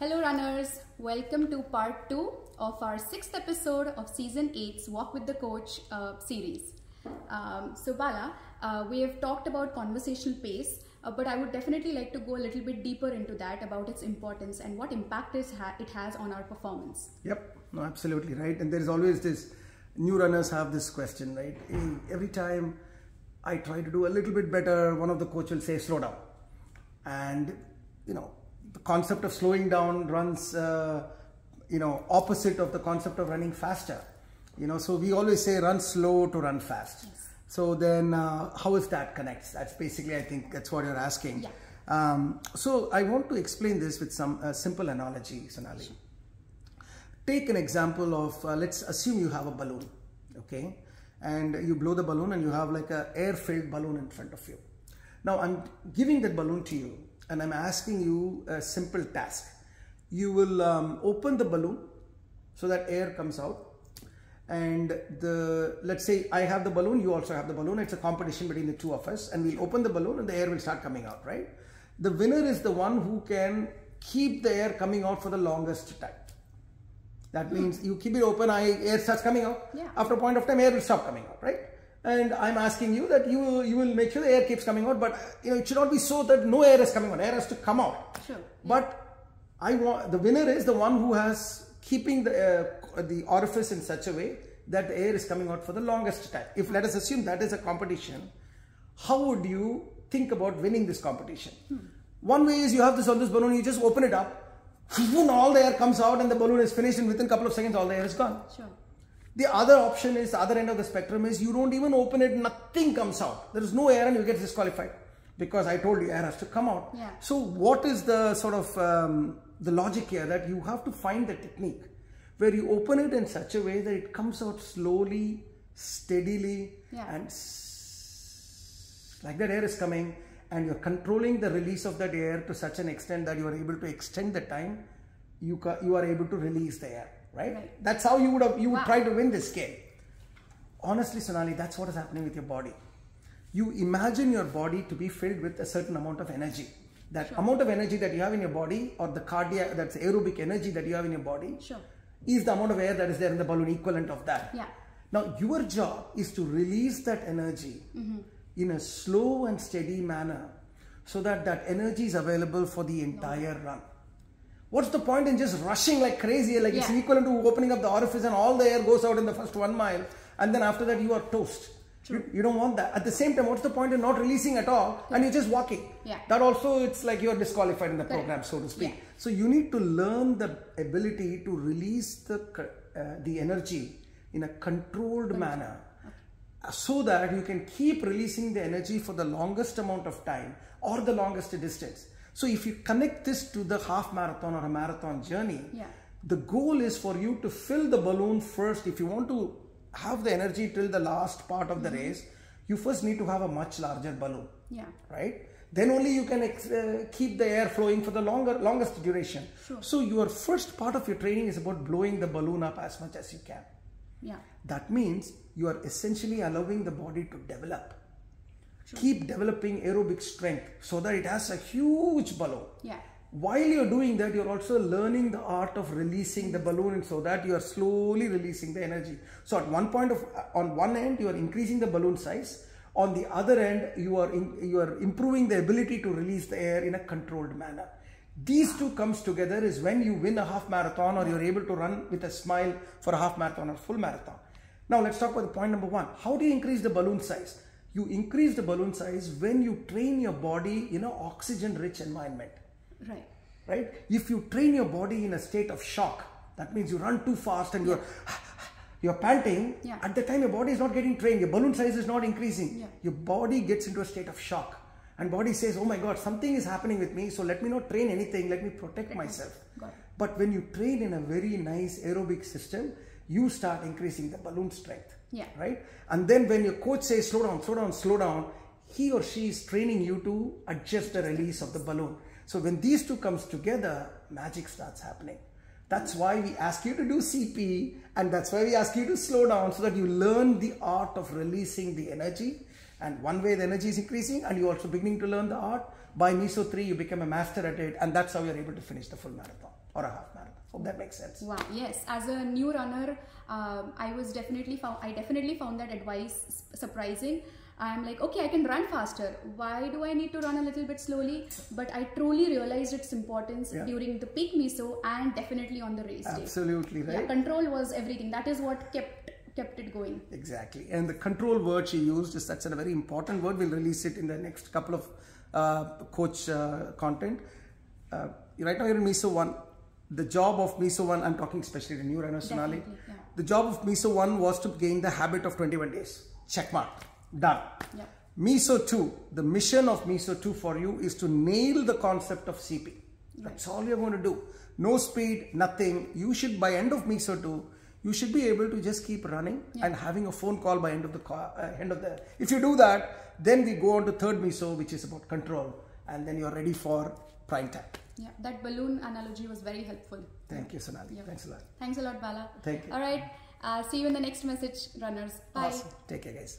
Hello, runners. Welcome to part two of our sixth episode of season eight's Walk with the Coach uh, series. Um, so, Bala, uh, we have talked about conversational pace, uh, but I would definitely like to go a little bit deeper into that about its importance and what impact ha- it has on our performance. Yep, no, absolutely right. And there is always this new runners have this question, right? Every time I try to do a little bit better, one of the coach will say, slow down. And, you know, the concept of slowing down runs, uh, you know, opposite of the concept of running faster. You know, so we always say run slow to run fast. So then, uh, how is that connects? That's basically, I think, that's what you're asking. Yeah. Um, so I want to explain this with some uh, simple analogy, Sonali. Take an example of, uh, let's assume you have a balloon, okay? And you blow the balloon and you have like a air-filled balloon in front of you. Now I'm giving that balloon to you and I'm asking you a simple task. You will um, open the balloon so that air comes out and the let's say I have the balloon, you also have the balloon. It's a competition between the two of us, and we'll open the balloon and the air will start coming out, right? The winner is the one who can keep the air coming out for the longest time. That means you keep it open, I, air starts coming out. Yeah. After a point of time, air will stop coming out, right? And I'm asking you that you you will make sure the air keeps coming out, but you know it should not be so that no air is coming out. Air has to come out. Sure. But I want the winner is the one who has keeping the uh, the orifice in such a way that the air is coming out for the longest time. If let us assume that is a competition, how would you think about winning this competition? One way is you have this on this balloon, you just open it up, and all the air comes out, and the balloon is finished, and within a couple of seconds, all the air is gone. Sure. The other option is the other end of the spectrum is you don't even open it, nothing comes out. There is no air and you get disqualified because I told you air has to come out. Yeah. So what is the sort of um, the logic here that you have to find the technique where you open it in such a way that it comes out slowly, steadily, Yeah. and like that air is coming and you're controlling the release of that air to such an extent that you are able to extend the time you, you are able to release the air right, Right. that's how you would have you would Wow. try to win this game. Honestly sonali that's what is happening with your body. You imagine your body to be filled with a certain amount of energy. That amount of energy that you have in your body or the cardiac that's aerobic energy that you have in your body Sure. is the amount of air that is there in the balloon equivalent of that. Yeah. now your job is to release that energy mm-hmm. in a slow and steady manner so that that energy is available for the entire run what's the point in just rushing like crazy? Like it's equivalent to opening up the orifice and all the air goes out in the first one mile and then after that you are toast. You, you don't want that. At the same time what's the point in not releasing at all and you're just walking? Yeah. that also it's like you're disqualified in the Correct. program so to speak. Yeah. so you need to learn the ability to release the uh, the energy in a controlled manner so that you can keep releasing the energy for the longest amount of time or the longest distance. So if you connect this to the half marathon or a marathon journey, Yeah. the goal is for you to fill the balloon first. If you want to have the energy till the last part of the race, you first need to have a much larger balloon Yeah. right then only you can uh, keep the air flowing for the longer longest duration Sure. so your first part of your training is about blowing the balloon up as much as you can Yeah. that means you are essentially allowing the body to develop keep developing aerobic strength so that it has a huge balloon. Yeah. while you're doing that you're also learning the art of releasing the balloon so that you are slowly releasing the energy. So at one point of uh, on one end you are increasing the balloon size. On the other end you are in, you are improving the ability to release the air in a controlled manner. These two comes together is when you win a half marathon or you're able to run with a smile for a half marathon or full marathon. Now let's talk about the point number one. How do you increase the balloon size you increase the balloon size when you train your body in an oxygen rich environment Right. right? If you train your body in a state of shock, that means you run too fast and you're you're panting. Yeah. At the time, your body is not getting trained. Your balloon size is not increasing. Yeah. Your body gets into a state of shock, and body says, "Oh my God, something is happening with me. So let me not train anything. Let me protect myself." But when you train in a very nice aerobic system, you start increasing the balloon strength. Yeah. Right? And then when your coach says slow down, slow down, slow down, he or she is training you to adjust the release of the balloon. So when these two comes together, magic starts happening. That's why we ask you to do CP and that's why we ask you to slow down so that you learn the art of releasing the energy. And one way the energy is increasing and you're also beginning to learn the art. By MESO 3, you become a master at it and that's how you're able to finish the full marathon. or a half marathon. Hope that makes sense. Wow. Yes. As a new runner, um, I was definitely found. I definitely found that advice surprising. I'm like, okay, I can run faster. Why do I need to run a little bit slowly? But I truly realized its importance Yeah. during the peak meso and definitely on the race day. Absolutely Yeah, right. control was everything. That is what kept kept it going. Exactly. And the control word she used is such a very important word. We'll release it in the next couple of uh, coach uh, content. Uh, right now you're in MESO 1. The job of MESO 1, I'm talking especially the new runner Sonali. Yeah. The job of MESO 1 was to gain the habit of 21 days. Check mark. Done. Yeah. MESO 2, the mission of MESO 2 for you is to nail the concept of CP. That's all you're going to do. No speed, nothing. You should, by end of MESO 2, you should be able to just keep running and having a phone call by end of the uh, end of the. If you do that, then we go on to third MESO, which is about control, and then you're ready for prime time. Yeah, that balloon analogy was very helpful. Thank you, Sonali. Yeah. Thanks a lot. Thanks a lot, Bala. Thank you. All right. Uh, see you in the next message, runners. Bye. Awesome. Take care, guys.